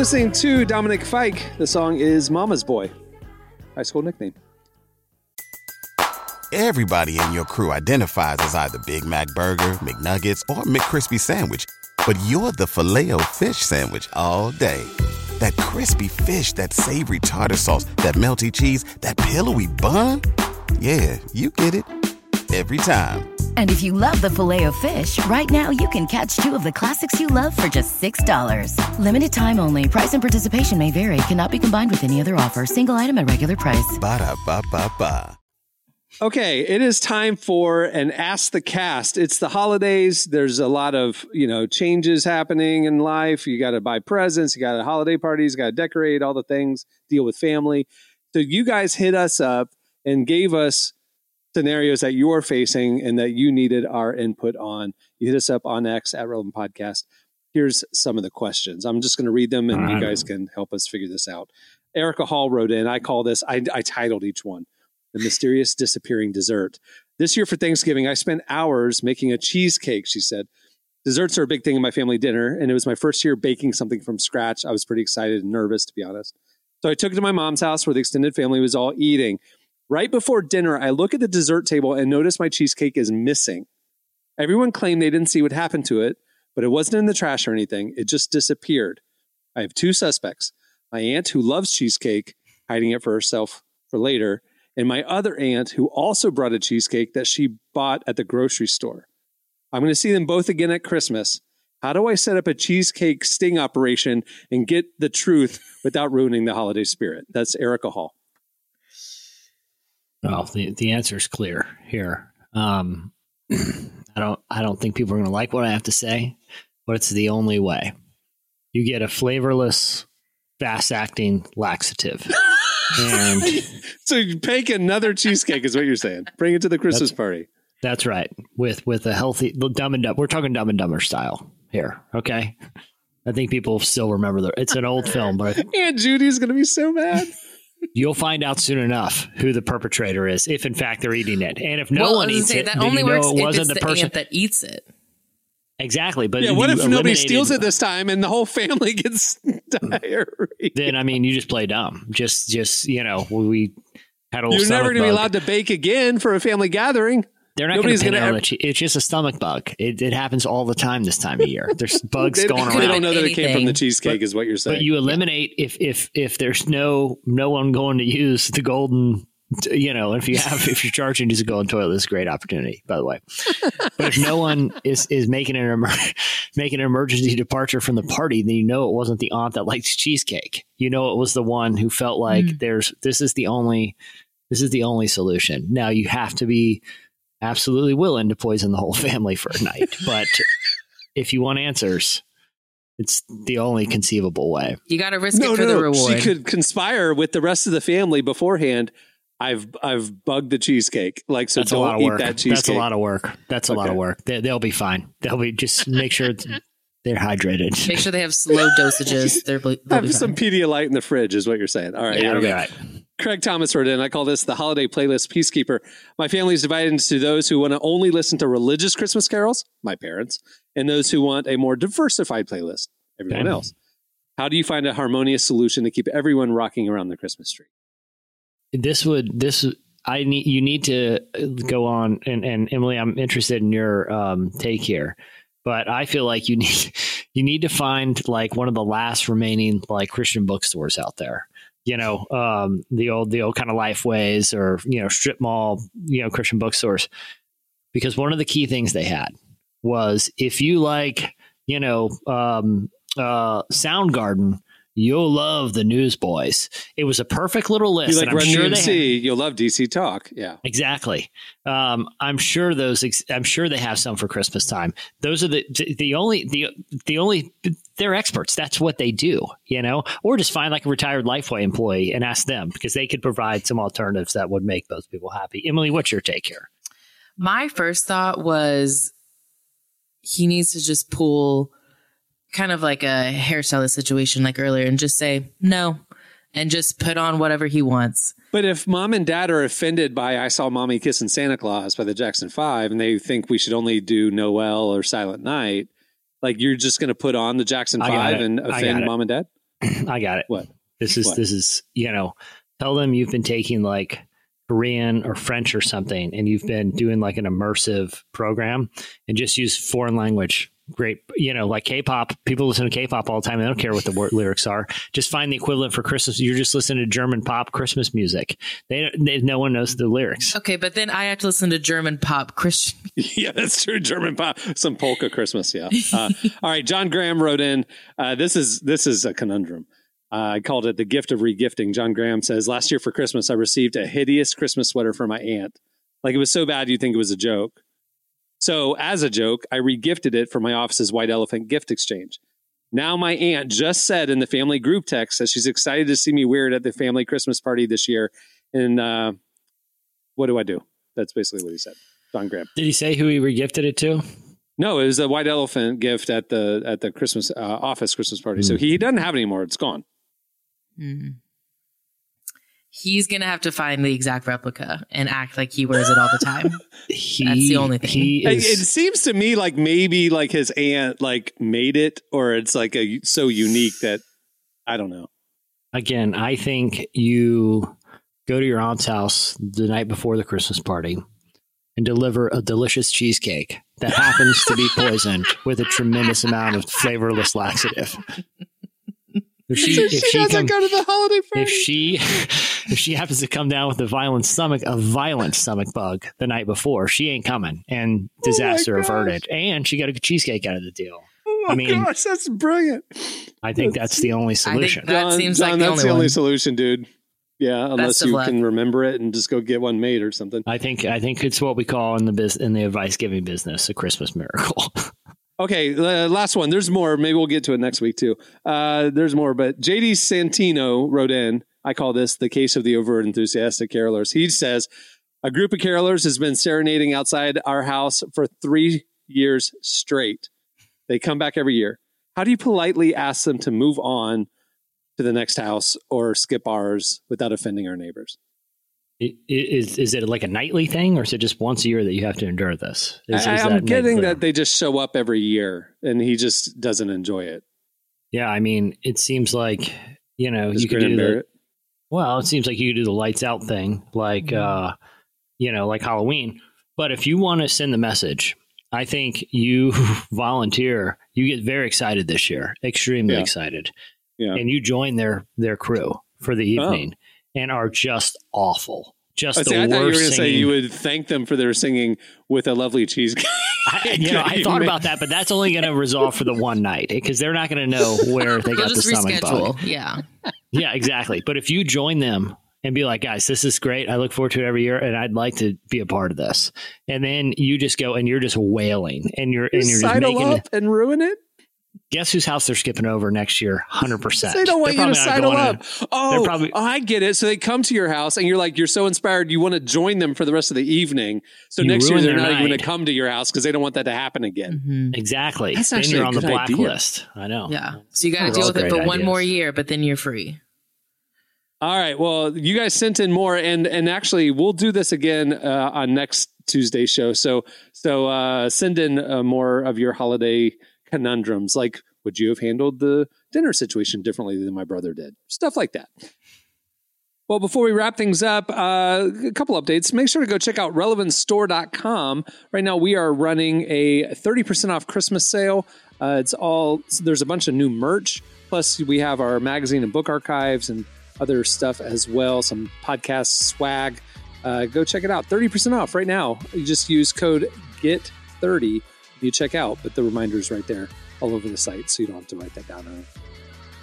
Listening to Dominic Fike. The song is Mama's Boy, high school nickname. Everybody in your crew identifies as either Big Mac Burger, McNuggets, or McCrispy Sandwich, but you're the filet fish Sandwich all day. That crispy fish, that savory tartar sauce, that melty cheese, that pillowy bun. Yeah, you get it every time. And if you love the filet of fish, right now you can catch two of the classics you love for just $6. Limited time only. Price and participation may vary. Cannot be combined with any other offer. Single item at regular price. Ba da ba ba ba. Okay, it is time for an Ask the Cast. It's the holidays. There's a lot of, you know, changes happening in life. You got to buy presents, you got to holiday parties, you got to decorate all the things, deal with family. So you guys hit us up and gave us scenarios that you're facing and that you needed our input on. You hit us up on X at Relevant Podcast. Here's some of the questions. I'm just going to read them and you guys can help us figure this out. Erica Hall wrote in, I call this, I, I titled each one, The Mysterious Disappearing Dessert. This year for Thanksgiving, I spent hours making a cheesecake, she said. Desserts are a big thing in my family dinner, and it was my first year baking something from scratch. I was pretty excited and nervous, to be honest. So I took it to my mom's house where the extended family was all eating. Right before dinner, I look at the dessert table and notice my cheesecake is missing. Everyone claimed they didn't see what happened to it, but it wasn't in the trash or anything. It just disappeared. I have two suspects my aunt, who loves cheesecake, hiding it for herself for later, and my other aunt, who also brought a cheesecake that she bought at the grocery store. I'm going to see them both again at Christmas. How do I set up a cheesecake sting operation and get the truth without ruining the holiday spirit? That's Erica Hall. Well, the, the answer is clear here. Um, I don't I don't think people are going to like what I have to say, but it's the only way. You get a flavorless, fast acting laxative. and so you bake another cheesecake is what you're saying. Bring it to the Christmas That's- party. That's right. With with a healthy Dumb and dumb. We're talking Dumb and Dumber style here. Okay. I think people still remember the. It's an old film, but I- Aunt Judy's going to be so mad. You'll find out soon enough who the perpetrator is, if in fact they're eating it, and if no well, one eats say, it, that only you know works it if wasn't it's the the person. ant that eats it. exactly, but yeah, you what if nobody steals it this time and the whole family gets diarrhea? Then I mean, you just play dumb. Just, just you know, we had a little. You're never going to be allowed to bake again for a family gathering. They're not going Nobody's to pin gonna it on ever- the che- It's just a stomach bug. It, it happens all the time this time of year. There's bugs They, going they around. don't know that it came from the anything. cheesecake, is what you're saying. But you eliminate if if if there's no no one going to use the golden, you know, if you have if you're charging to use a golden toilet, it's a great opportunity. By the way, but if no one is is making an emer- making an emergency departure from the party, then you know it wasn't the aunt that likes cheesecake. You know it was the one who felt like mm. there's this is the only this is the only solution. Now you have to be absolutely willing to poison the whole family for a night, but if you want answers. It's the only conceivable way. You got to risk it for the reward. She could conspire with the rest of the family beforehand. I've I've bugged the cheesecake. Like so, That's a don't lot of eat work. that cheesecake. That's a lot of work. That's a lot of work. They, they'll be fine. They'll be just make sure it's- they're hydrated. Make sure they have slow dosages. They're, they'll be Have some fine. Pedialyte in the fridge, is what you're saying. All right, yeah, here we go. Right. Craig Thomas wrote in. I call this the holiday playlist peacekeeper. My family is divided into those who want to only listen to religious Christmas carols, my parents, and those who want a more diversified playlist, everyone Okay. else. How do you find a harmonious solution to keep everyone rocking around the Christmas tree? This would this I need you need to go on and and Emily, I'm interested in your um, take here, but I feel like you need you need to find like one of the last remaining like Christian bookstores out there. You know, um, the old the old kind of Lifeways or you know strip mall, you know Christian bookstores, because one of the key things they had was if you like you know um, uh, Soundgarden, you'll love the Newsboys. It was a perfect little list. You like Run sure they DMC, you'll love DC Talk. Yeah. Exactly. Um, I'm sure those. Ex- I'm sure they have some for Christmas time. Those are the the only the the only. They're experts. That's what they do. You know, or just find like a retired Lifeway employee and ask them because they could provide some alternatives that would make those people happy. Emily, what's your take here? My first thought was he needs to just pull kind of like a hairstylist situation like earlier and just say no and just put on whatever he wants. But if mom and dad are offended by I saw mommy kissing Santa Claus by the Jackson Five and they think we should only do Noel or Silent Night, like you're just going to put on the Jackson Five and I got offend mom and dad? I got it. What? This is What? this is you know, tell them you've been taking like Korean or French or something, and you've been doing like an immersive program, and just use foreign language. Great, you know, like K-pop. People listen to K-pop all the time. They don't care what the word lyrics are. Just find the equivalent for Christmas. You're just listening to German pop Christmas music. They, they no one knows the lyrics. Okay, but then I have to listen to German pop Christian. yeah, that's true. German pop, some polka Christmas. Yeah. Uh, all right. John Graham wrote in. Uh, this is this is a conundrum. Uh, I called it the gift of regifting. John Graham says last year for Christmas I received a hideous Christmas sweater from my aunt. Like it was so bad you'd think it was a joke. So as a joke, I regifted it for my office's white elephant gift exchange. Now my aunt just said in the family group text that she's excited to see me wear it at the family Christmas party this year. And uh, what do I do? That's basically what he said. John Graham. Did he say who he regifted it to? No, it was a white elephant gift at the at the Christmas uh, office Christmas party. So he doesn't have it anymore. It's gone. Hmm. He's gonna have to find the exact replica and act like he wears it all the time. He, That's the only thing. He It, is, it seems to me like maybe like his aunt like made it, or it's like a so unique that I don't know. again, I think you go to your aunt's house the night before the Christmas party and deliver a delicious cheesecake that happens to be poisoned with a tremendous amount of flavorless laxative. If she, So if she she, doesn't come- go to the holiday party. if she if she happens to come down with a violent stomach a violent stomach bug the night before, she ain't coming and disaster gosh. averted. And she got a cheesecake out of the deal. oh Oh my I mean- gosh, that's brilliant. I think that's the only solution. That seems like the that's only the only one. solution, dude. Yeah, unless you luck. can remember it and just go get one made or something. I think I think it's what we call in the biz, in the advice giving business a Christmas miracle. Okay, uh, last one. There's more. Maybe we'll get to it next week too. Uh, there's more, but JD Santino wrote in. I call this the case of the over enthusiastic carolers. He says a group of carolers has been serenading outside our house for three years straight. They come back every year. How do you politely ask them to move on to the next house or skip ours without offending our neighbors? Is is it like a nightly thing, or is it just once a year that you have to endure this? Is, I, that getting clear? that they just show up every year and he just doesn't enjoy it. Yeah, I mean, it seems like you know you could do the. Well. It seems like you could do the lights out thing, like Mm-hmm. uh, you know, like Halloween. But if you want to send the message, I think you volunteer. You get very excited this year, extremely Yeah. excited, Yeah. and you join their their crew for the Oh. evening, and are just awful. Just Oh, the see, I thought you were going to say you would thank them for their singing with a lovely cheesecake. I, you know, I thought about that, but that's only going to resolve for the one night because they're not going to know where they got the just stomach bug. Yeah. Yeah, exactly. But if you join them and be like, guys, this is great. I look forward to it every year, and I'd like to be a part of this. And then you just go and you're just wailing, and you're and you're just making. up and ruin it. Guess whose house they're skipping over next year? Hundred percent. They don't want you to sidle up. Oh, probably- oh, I get it. So they come to your house and you're like, you're so inspired, you want to join them for the rest of the evening. So You next year they're their not even going to come to your house because they don't want that to happen again. Exactly. That's then actually you're on the good idea. blacklist. I know. Yeah. So you got to deal with it for great one more year, but then you're free. All right. Well, you guys sent in more, and and actually, we'll do this again uh, on next Tuesday show. So so uh, send in uh, more of your holiday conundrums, like would you have handled the dinner situation differently than my brother did? Stuff like that. Well, before we wrap things up, uh, a couple updates. Make sure to go check out relevantstore.com. Right now, we are running a 30% off Christmas sale. Uh, it's all, there's a bunch of new merch. Plus, we have our magazine and book archives and other stuff as well, some podcast swag. Uh, go check it out. 30% off right now. You just use code GET30 you check out, but the reminder's right there all over the site, so you don't have to write that down.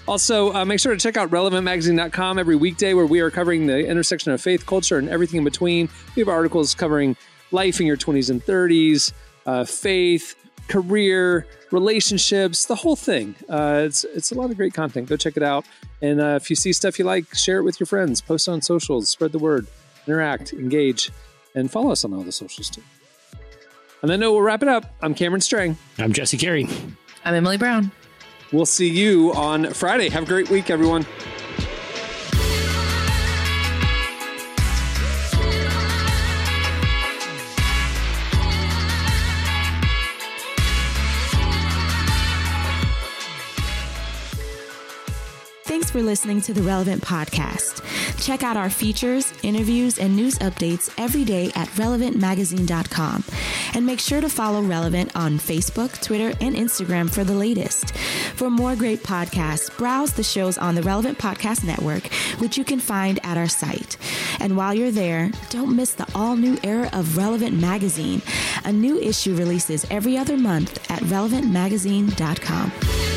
Also, uh, make sure to check out relevantmagazine.com every weekday where we are covering the intersection of faith, culture, and everything in between. We have articles covering life in your 20s and 30s, uh, faith, career, relationships, the whole thing. Uh, it's, it's a lot of great content. Go check it out. And uh, if you see stuff you like, share it with your friends, post on socials, spread the word, interact, engage, and follow us on all the socials too. And then, no, we'll wrap it up. I'm Cameron Strang. I'm Jesse Carey. I'm Emily Brown. We'll see you on Friday. Have a great week, everyone. Thanks for listening to the Relevant Podcast. Check out our features, interviews, and news updates every day at relevantmagazine.com. And make sure to follow Relevant on Facebook, Twitter, and Instagram for the latest. For more great podcasts, browse the shows on the Relevant Podcast Network, which you can find at our site. And while you're there, don't miss the all new era of Relevant Magazine. A new issue releases every other month at relevantmagazine.com.